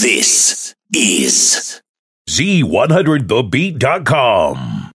This is Z100TheBeat.com.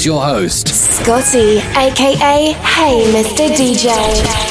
is your host, Scotty, aka Hey Mr. DJ.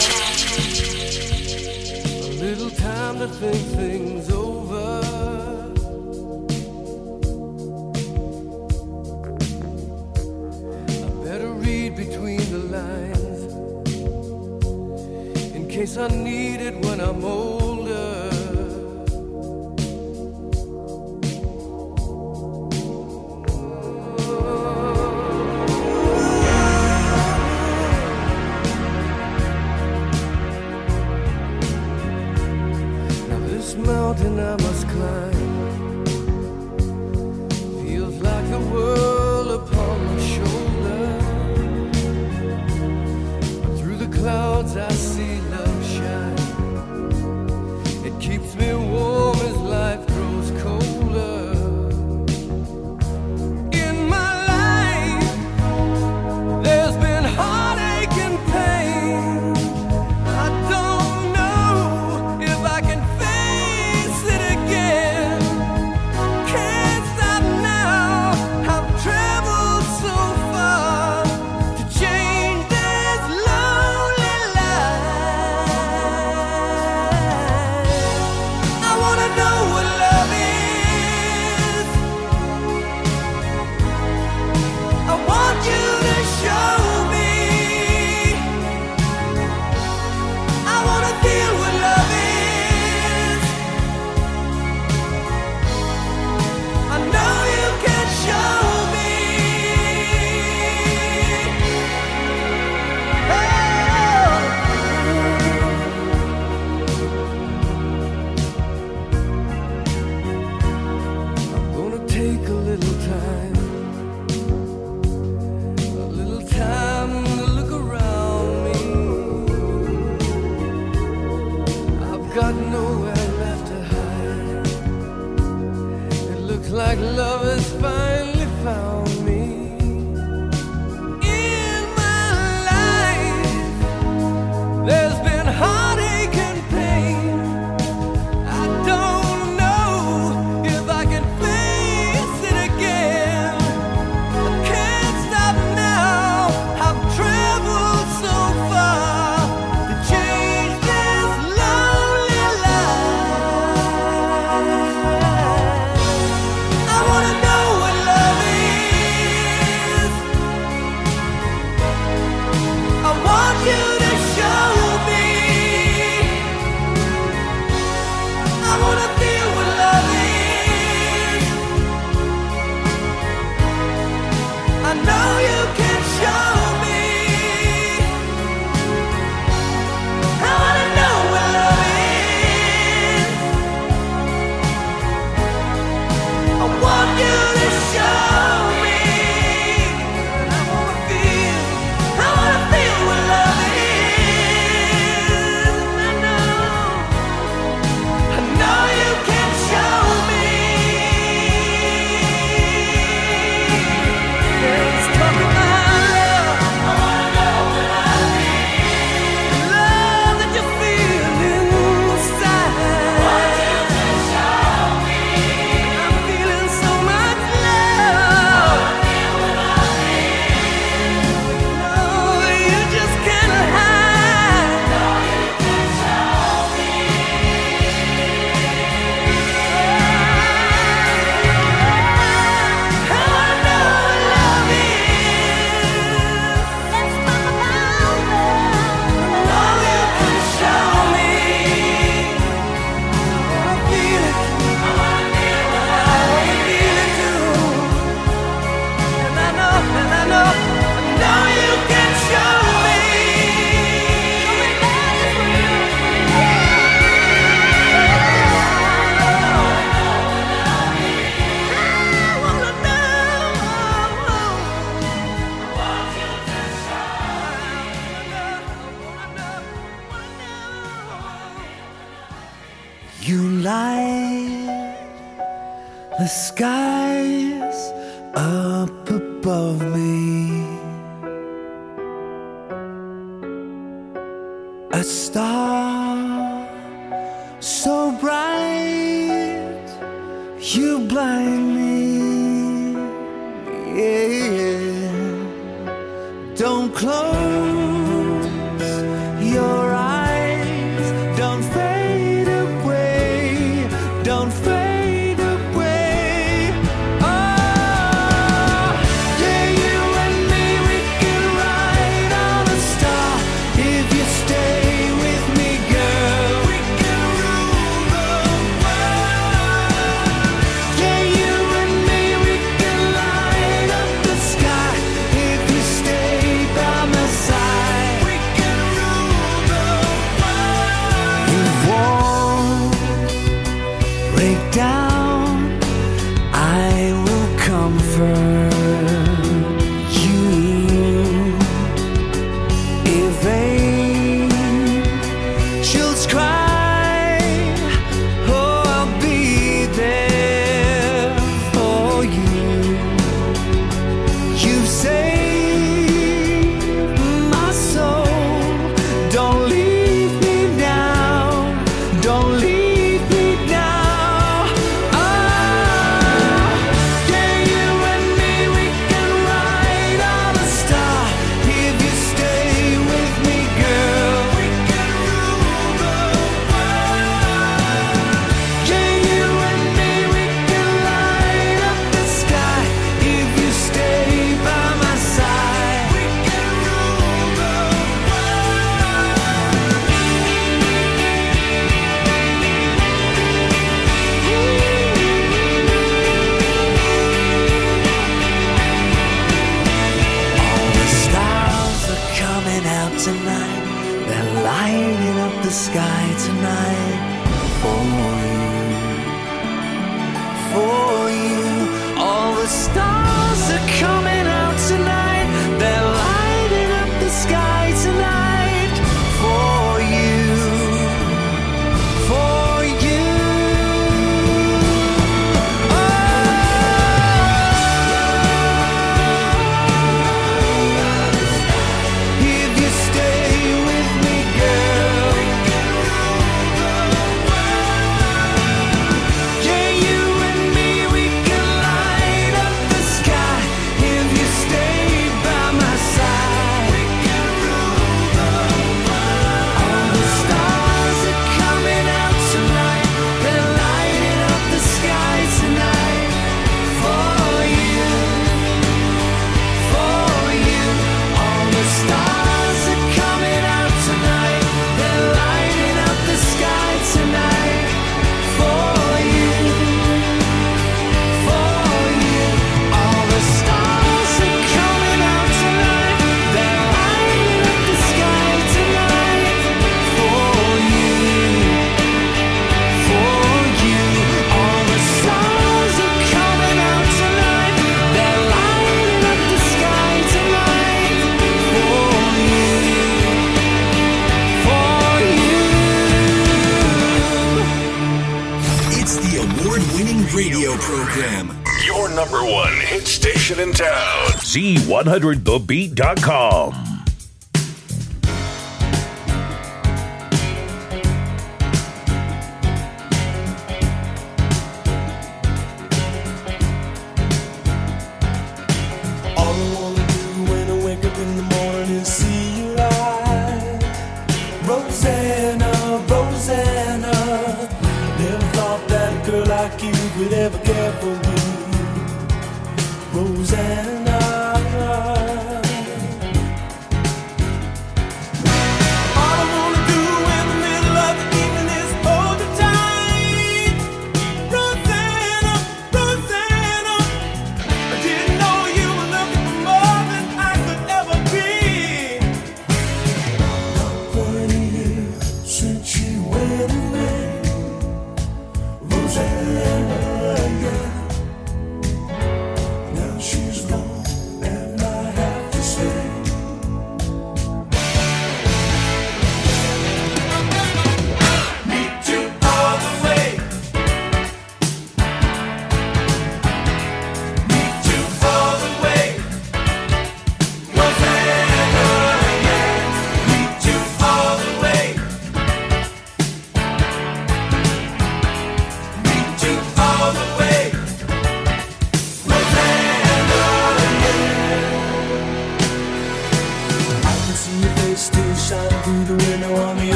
Z100thebeat.com.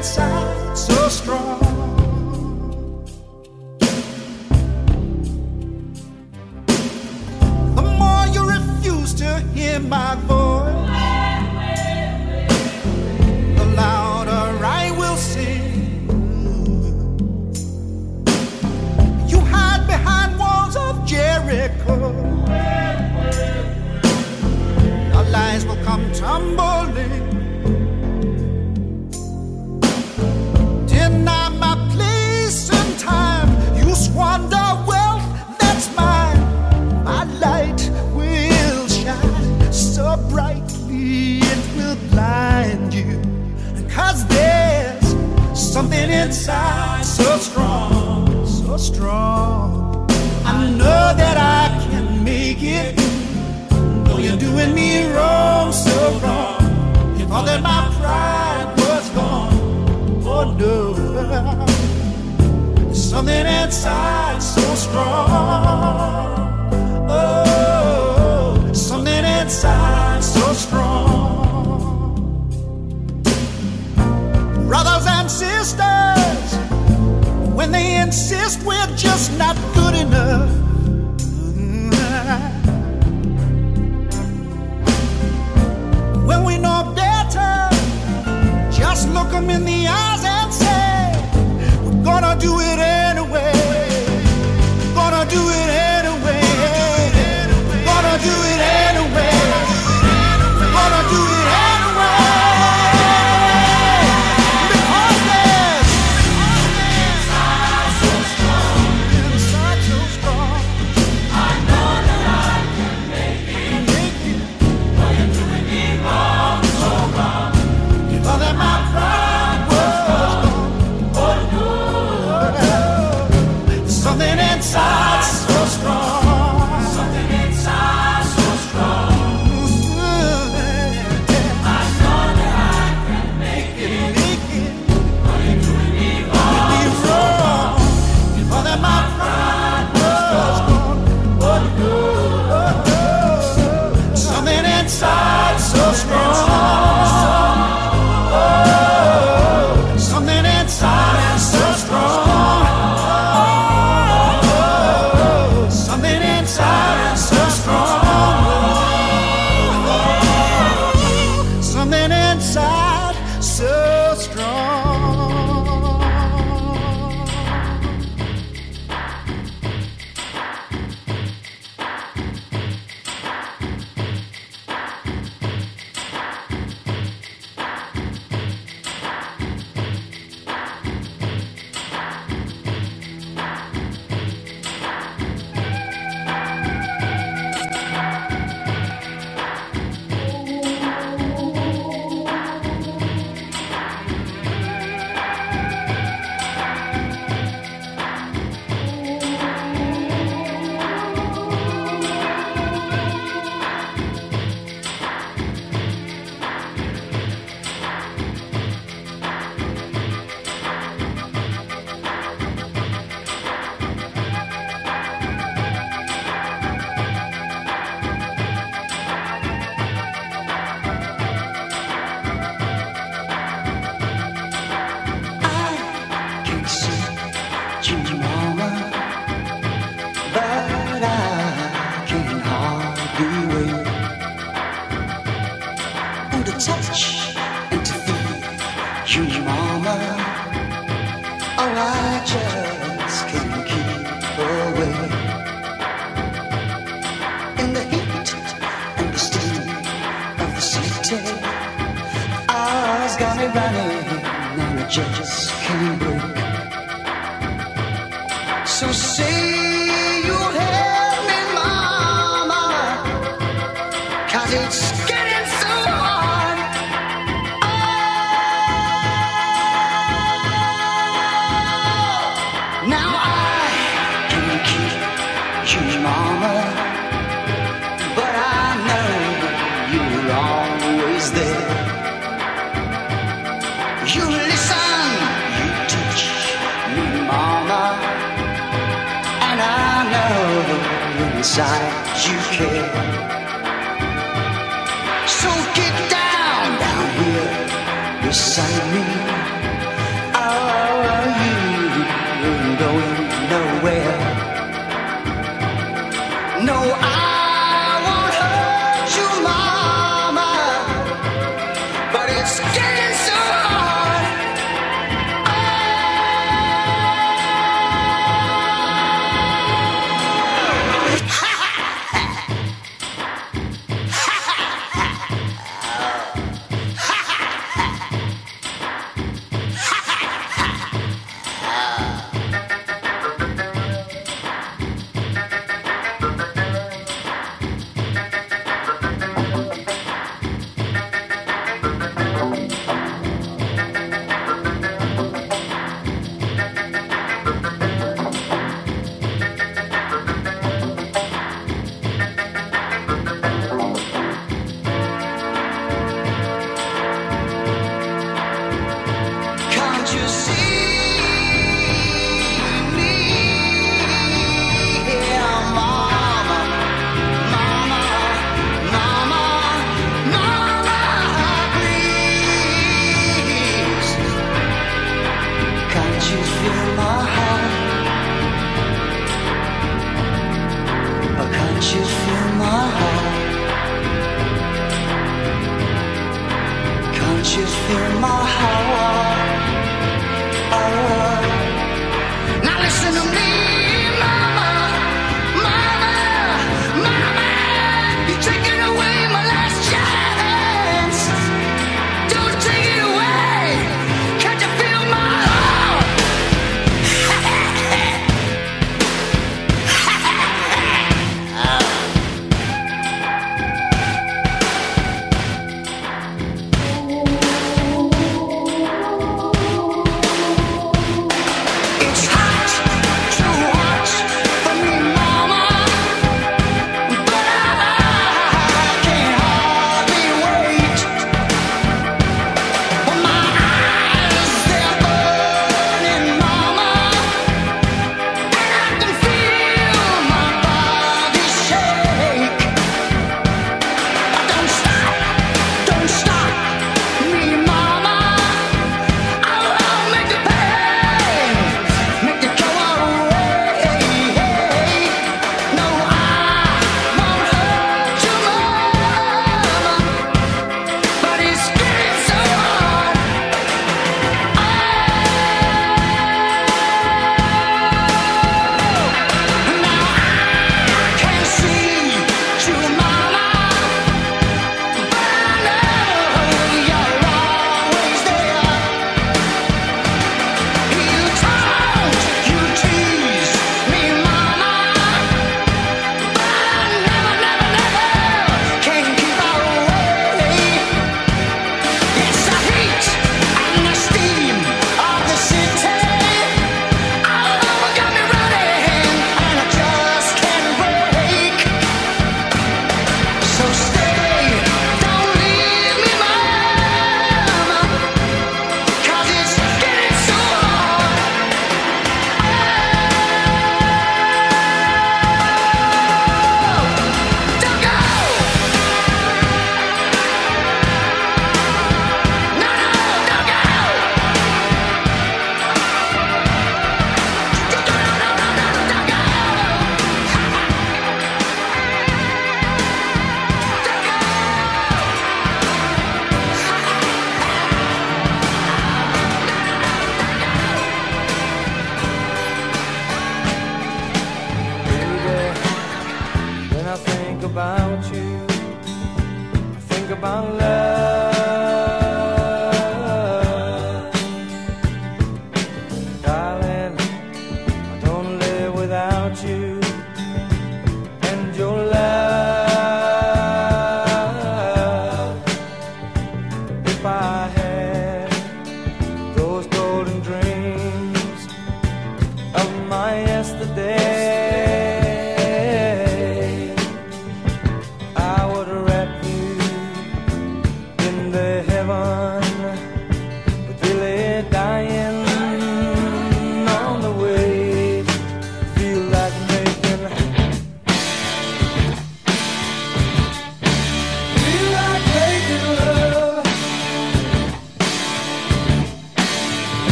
inside so strong. Know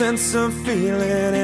sense of feeling.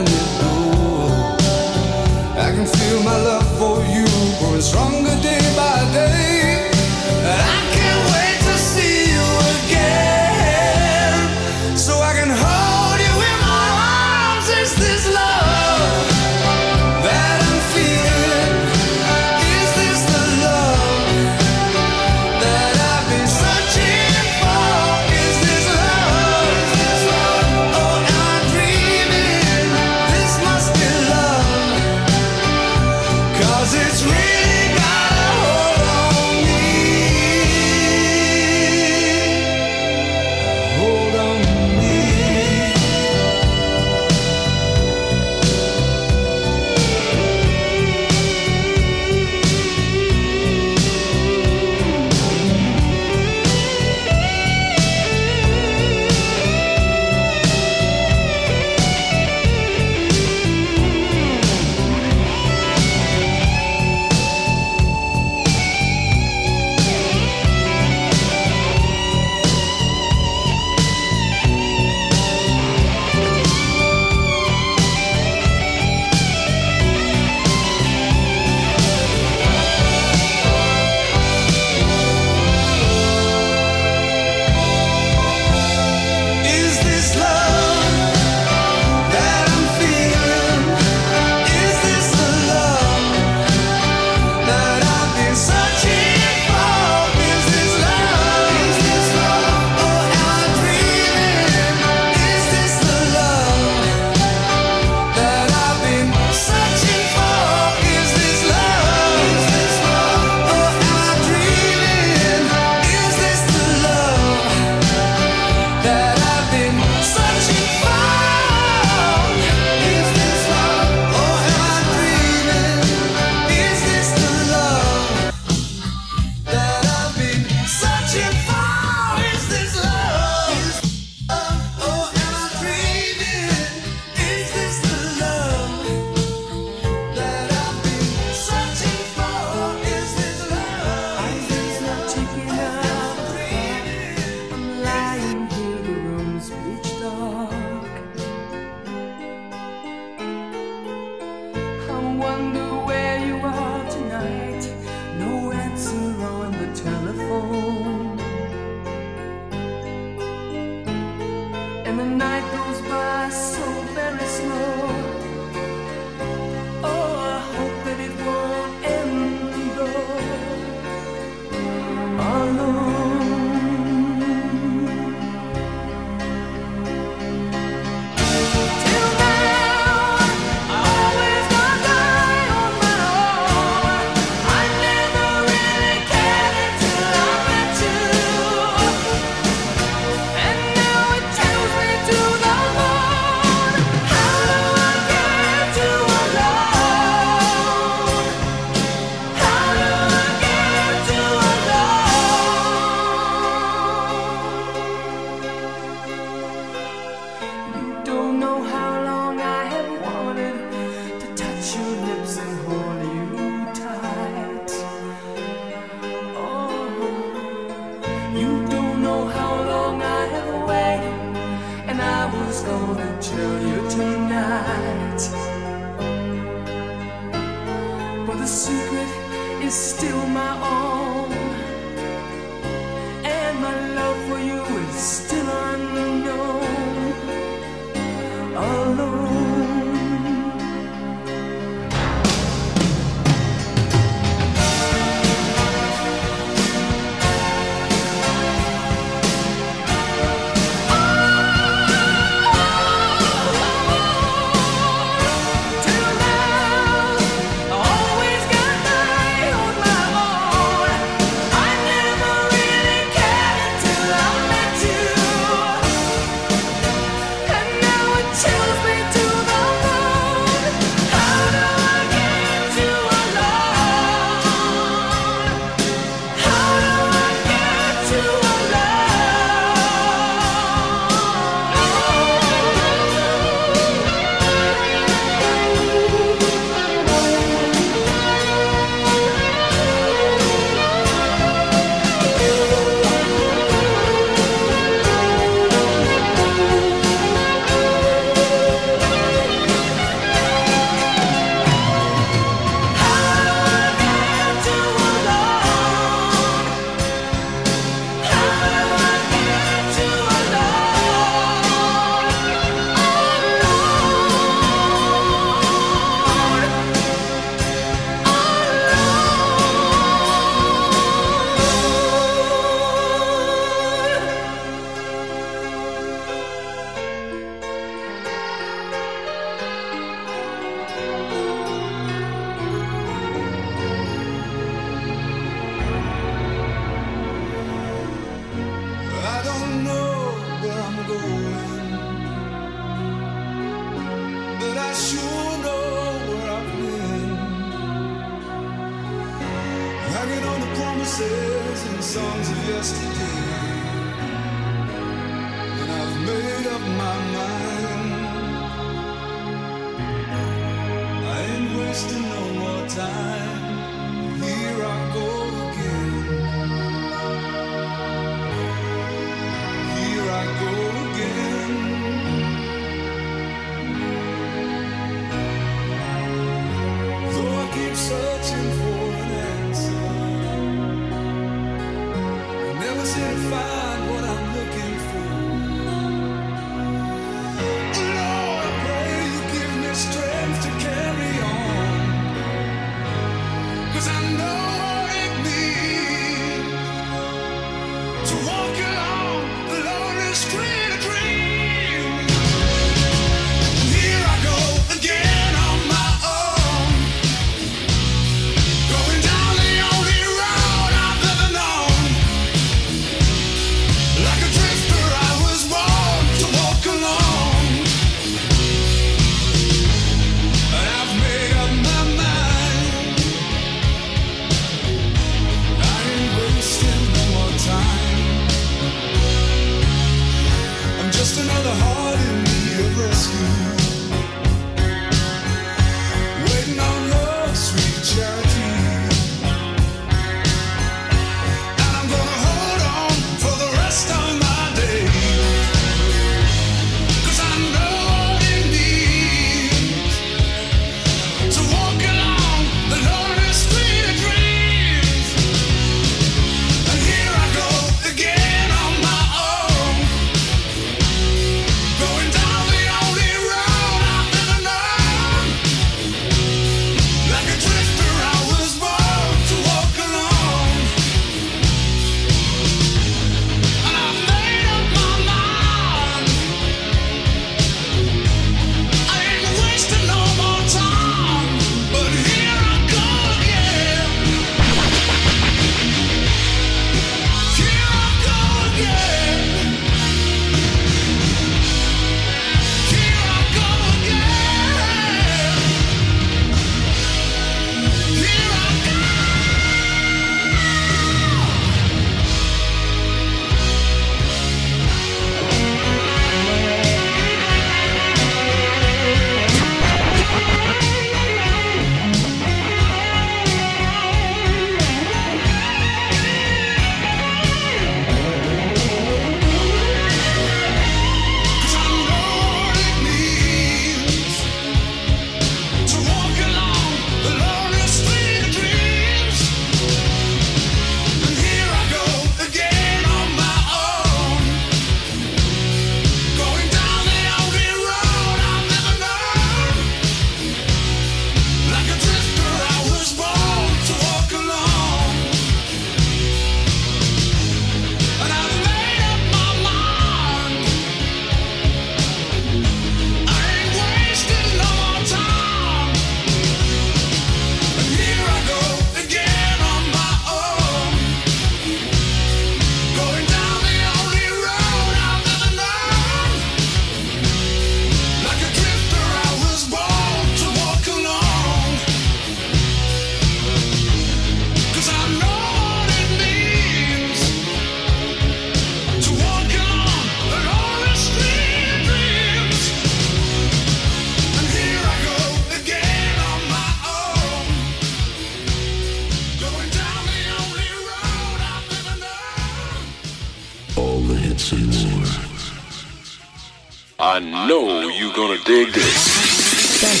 Dig this. Don't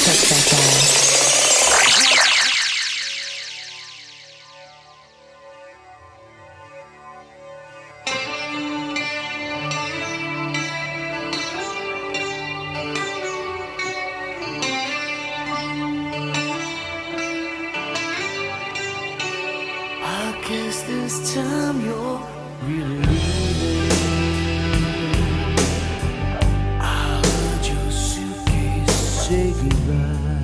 guess this time you're really leaving. divine.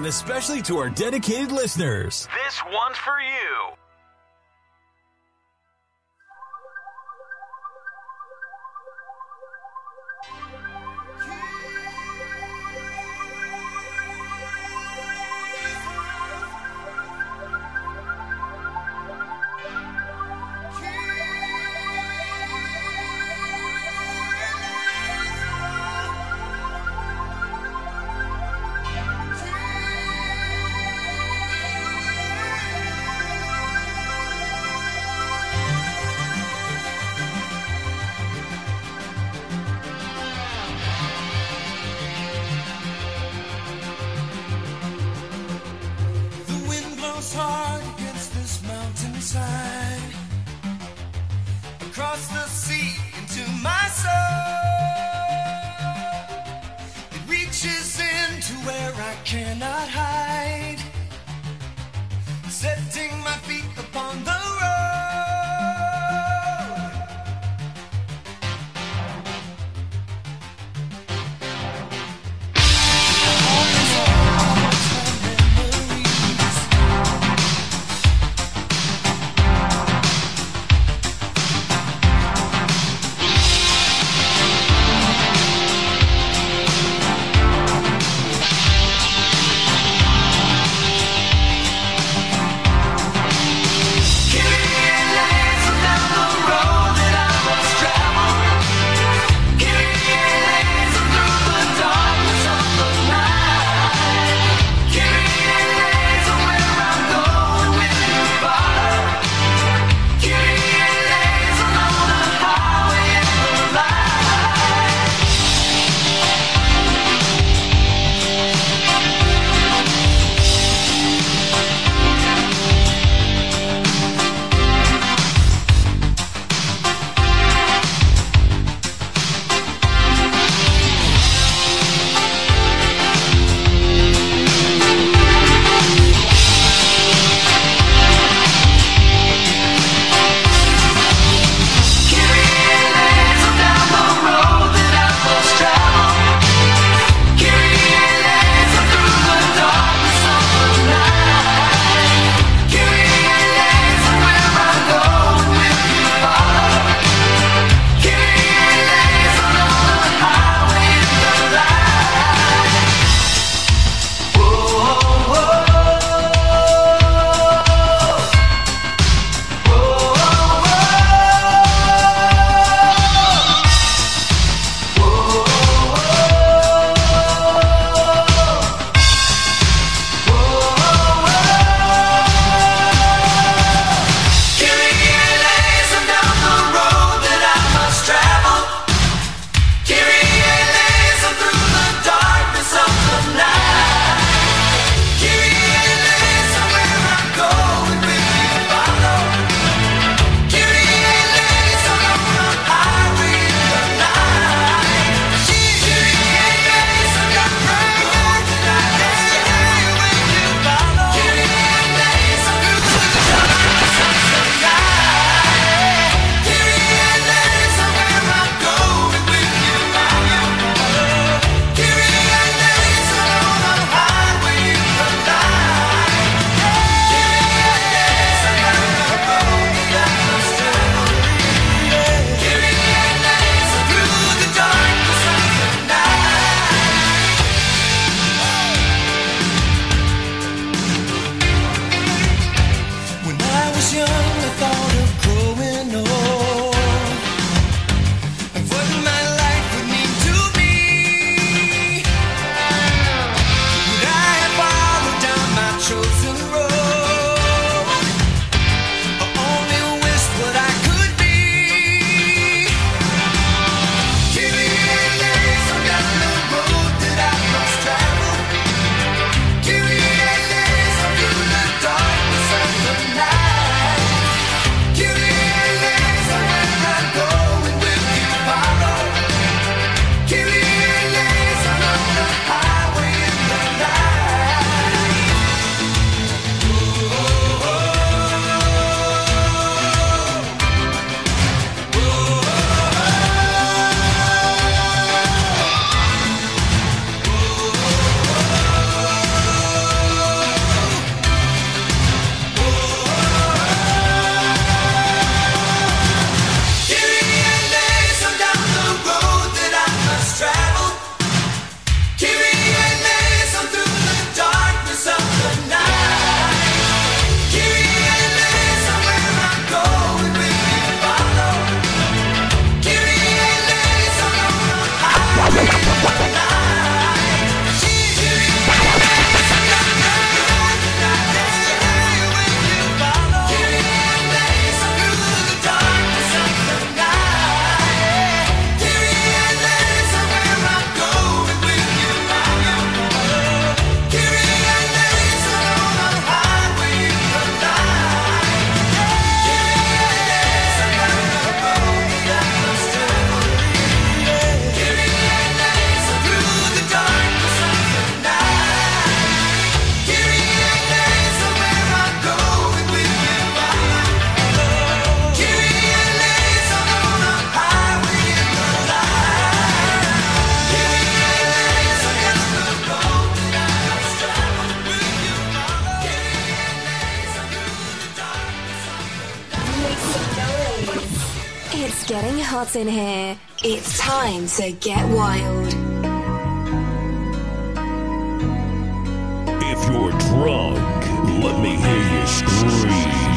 and especially to our dedicated listeners. This one's for you. Tony in here. It's time to get wild. If you're drunk, let me hear you scream.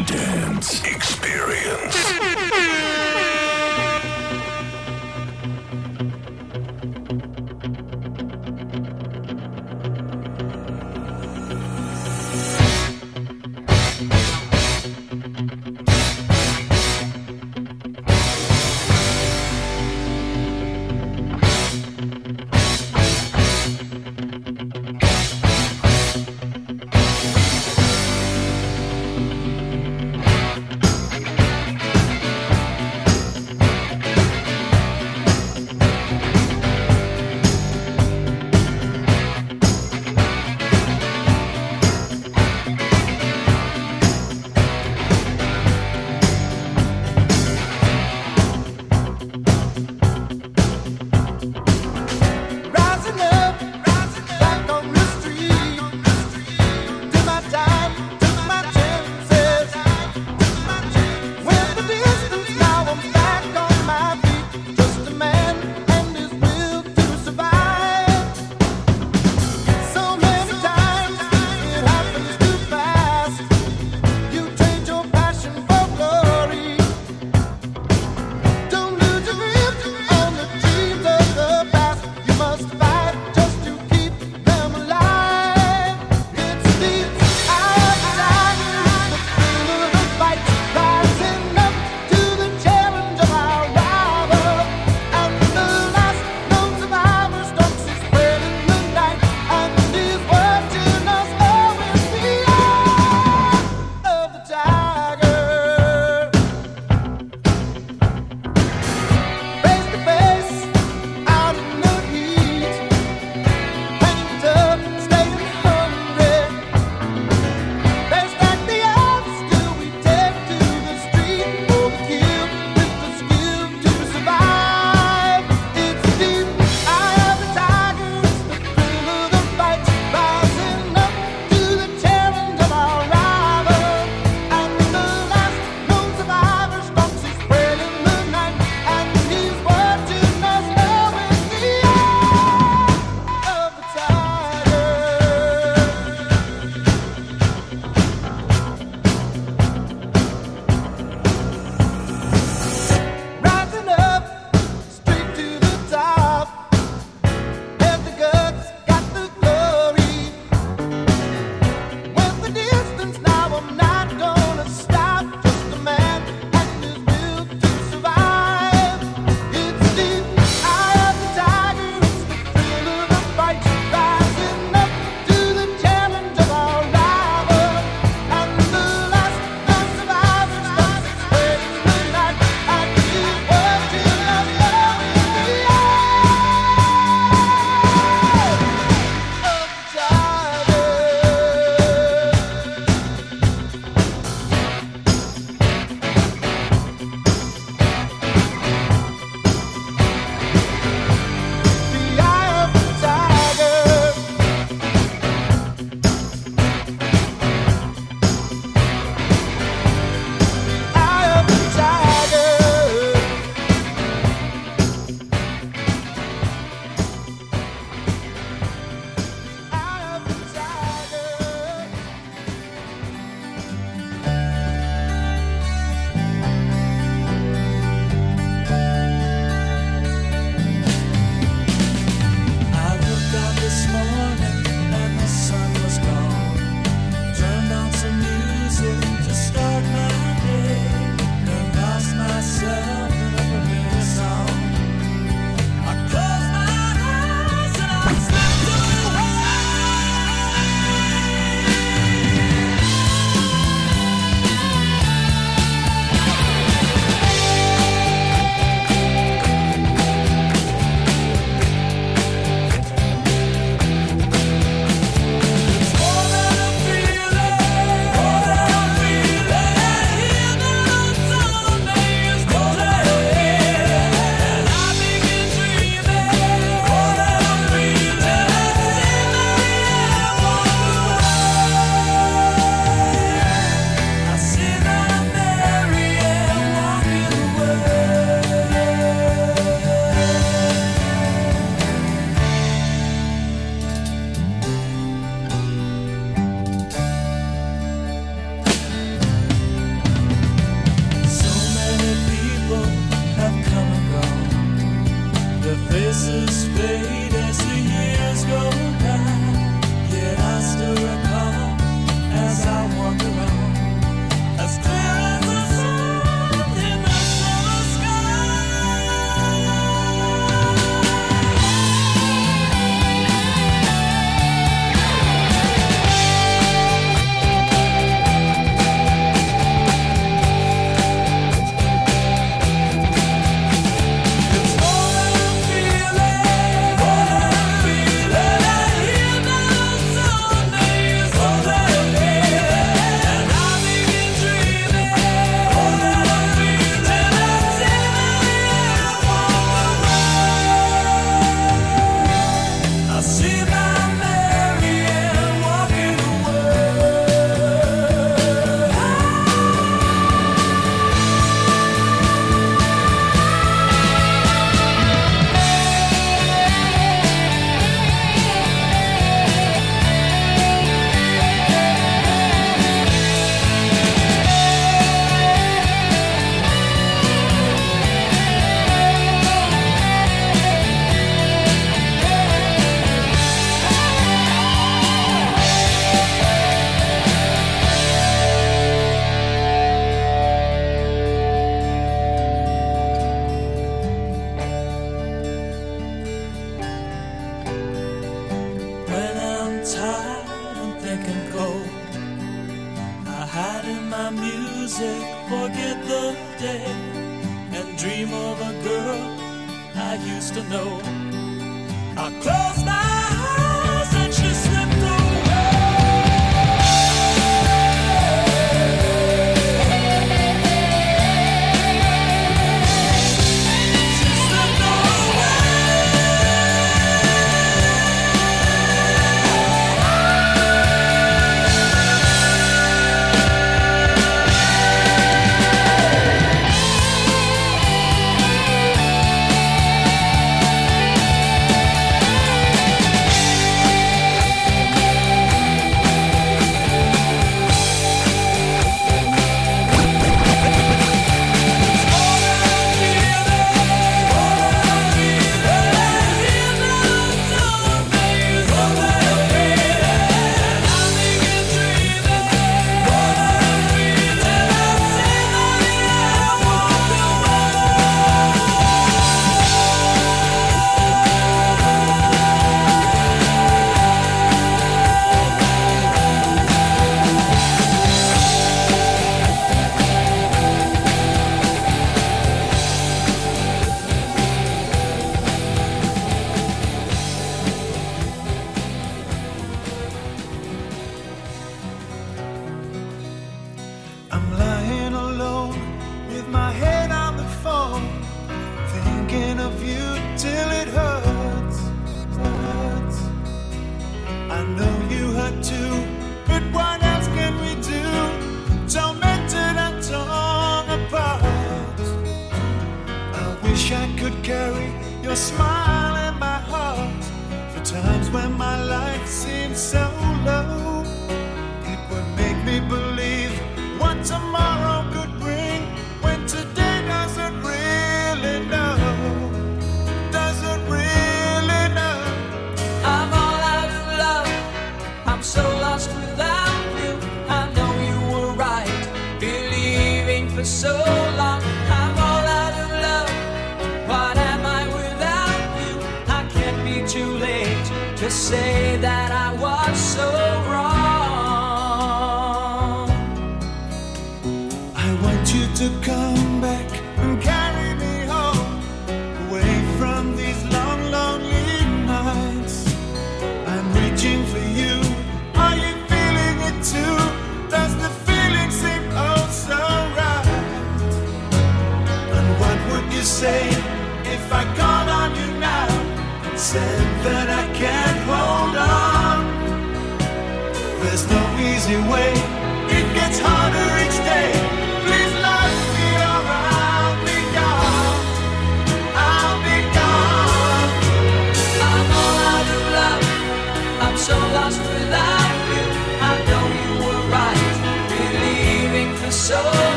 dance.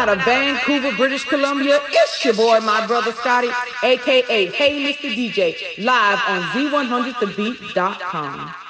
Out of Vancouver, British Columbia. It's your boy, my brother Scotty, aka Hey Mr. DJ, live on Z100thebeat.com.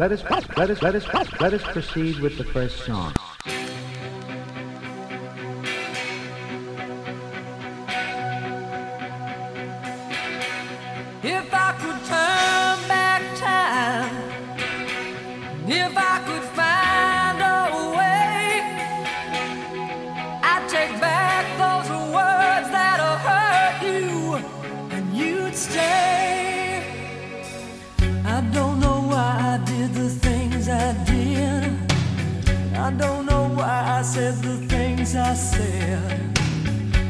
Let us, let us, let us, let us proceed with the first song. If I could turn back time, if I could. said the things I said.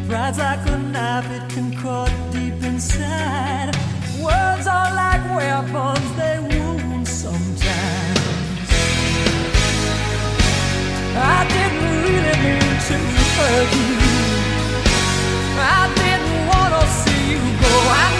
Pride's like a knife, it can cut deep inside. Words are like weapons, they wound sometimes. I didn't really mean to hurt you. I didn't want to see you go. I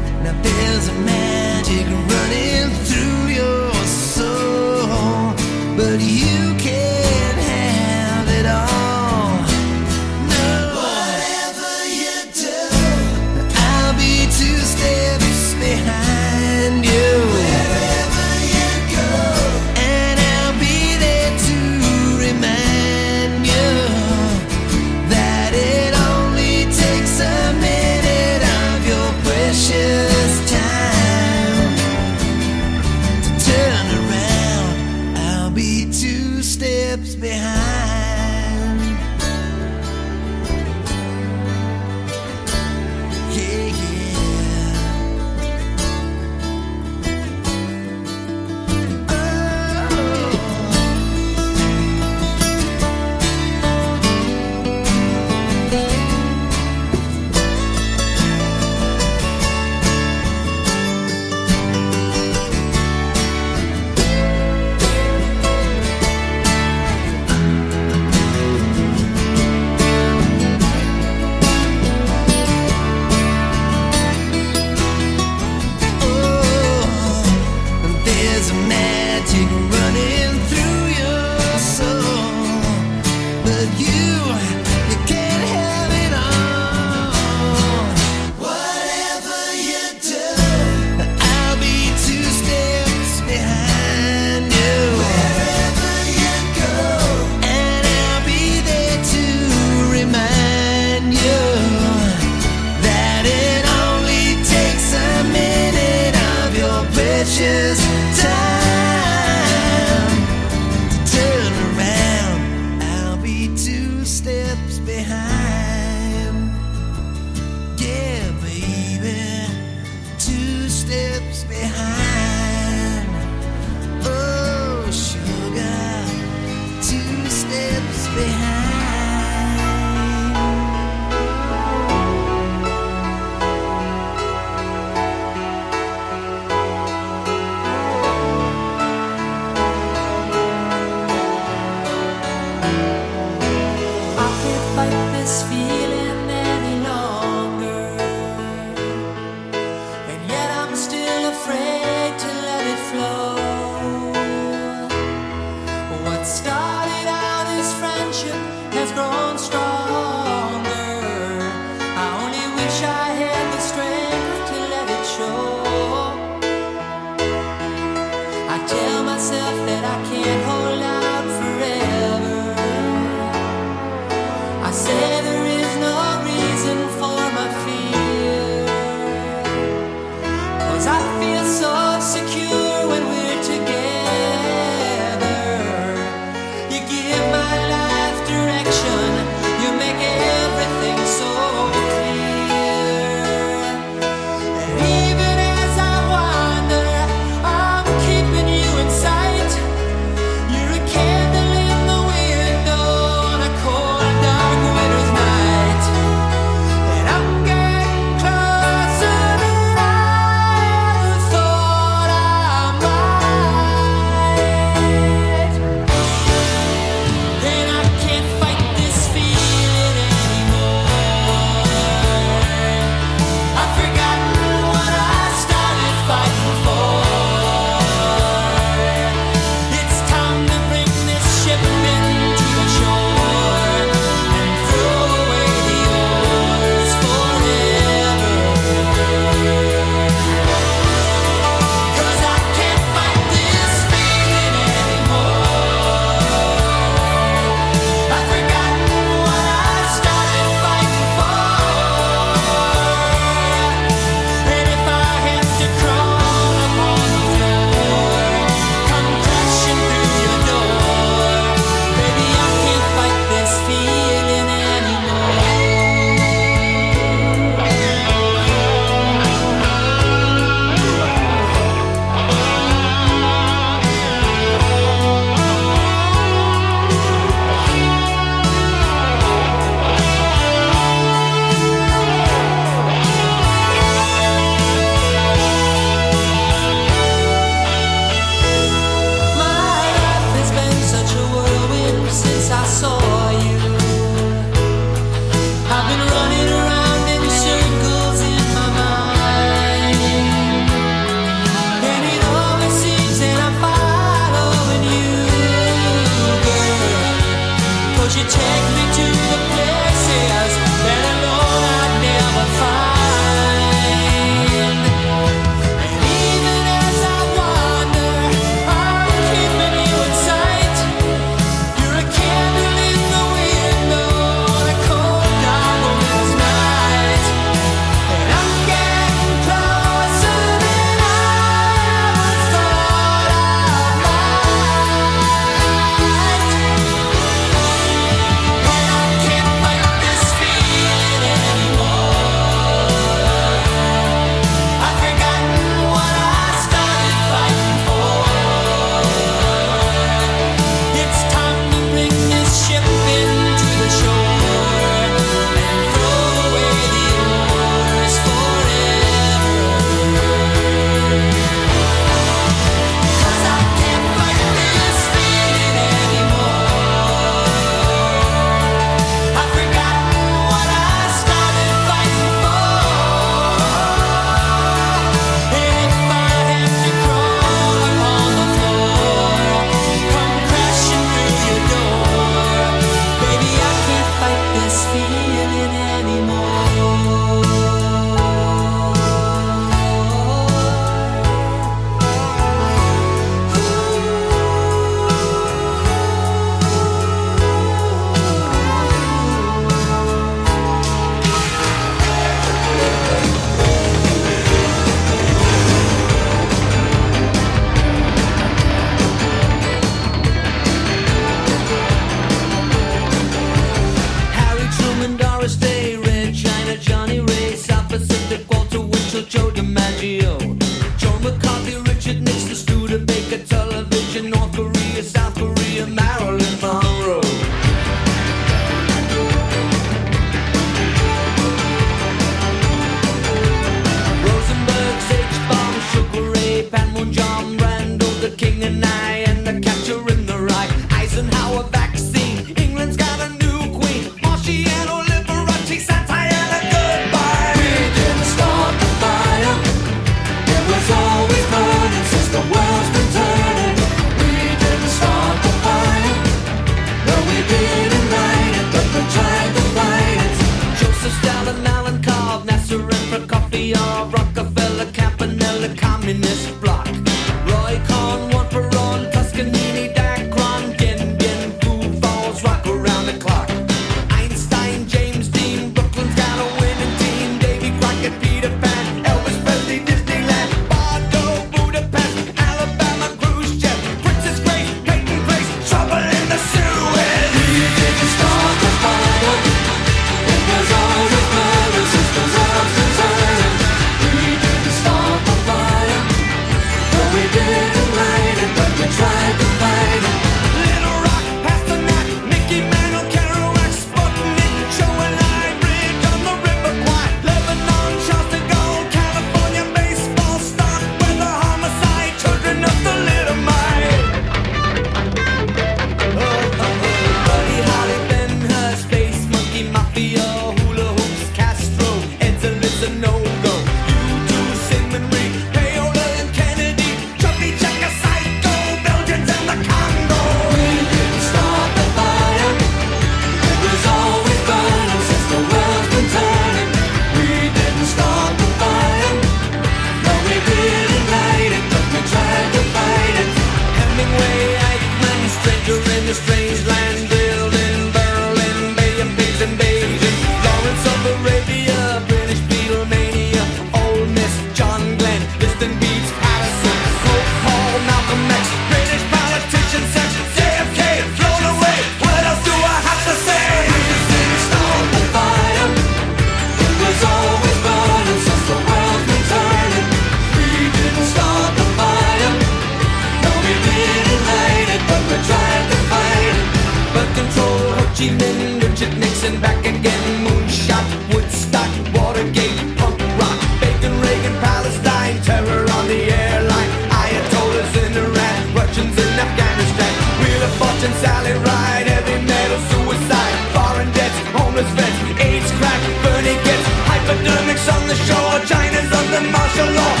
and Sally Ride, heavy metal suicide, foreign debts, homeless vets, AIDS crack, Bernie Goetz hypodermics on the shore, China's under martial law.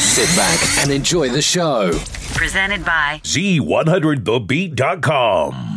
Sit back and enjoy the show. Presented by Z100TheBeat.com.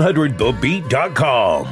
Z100thebeat.com.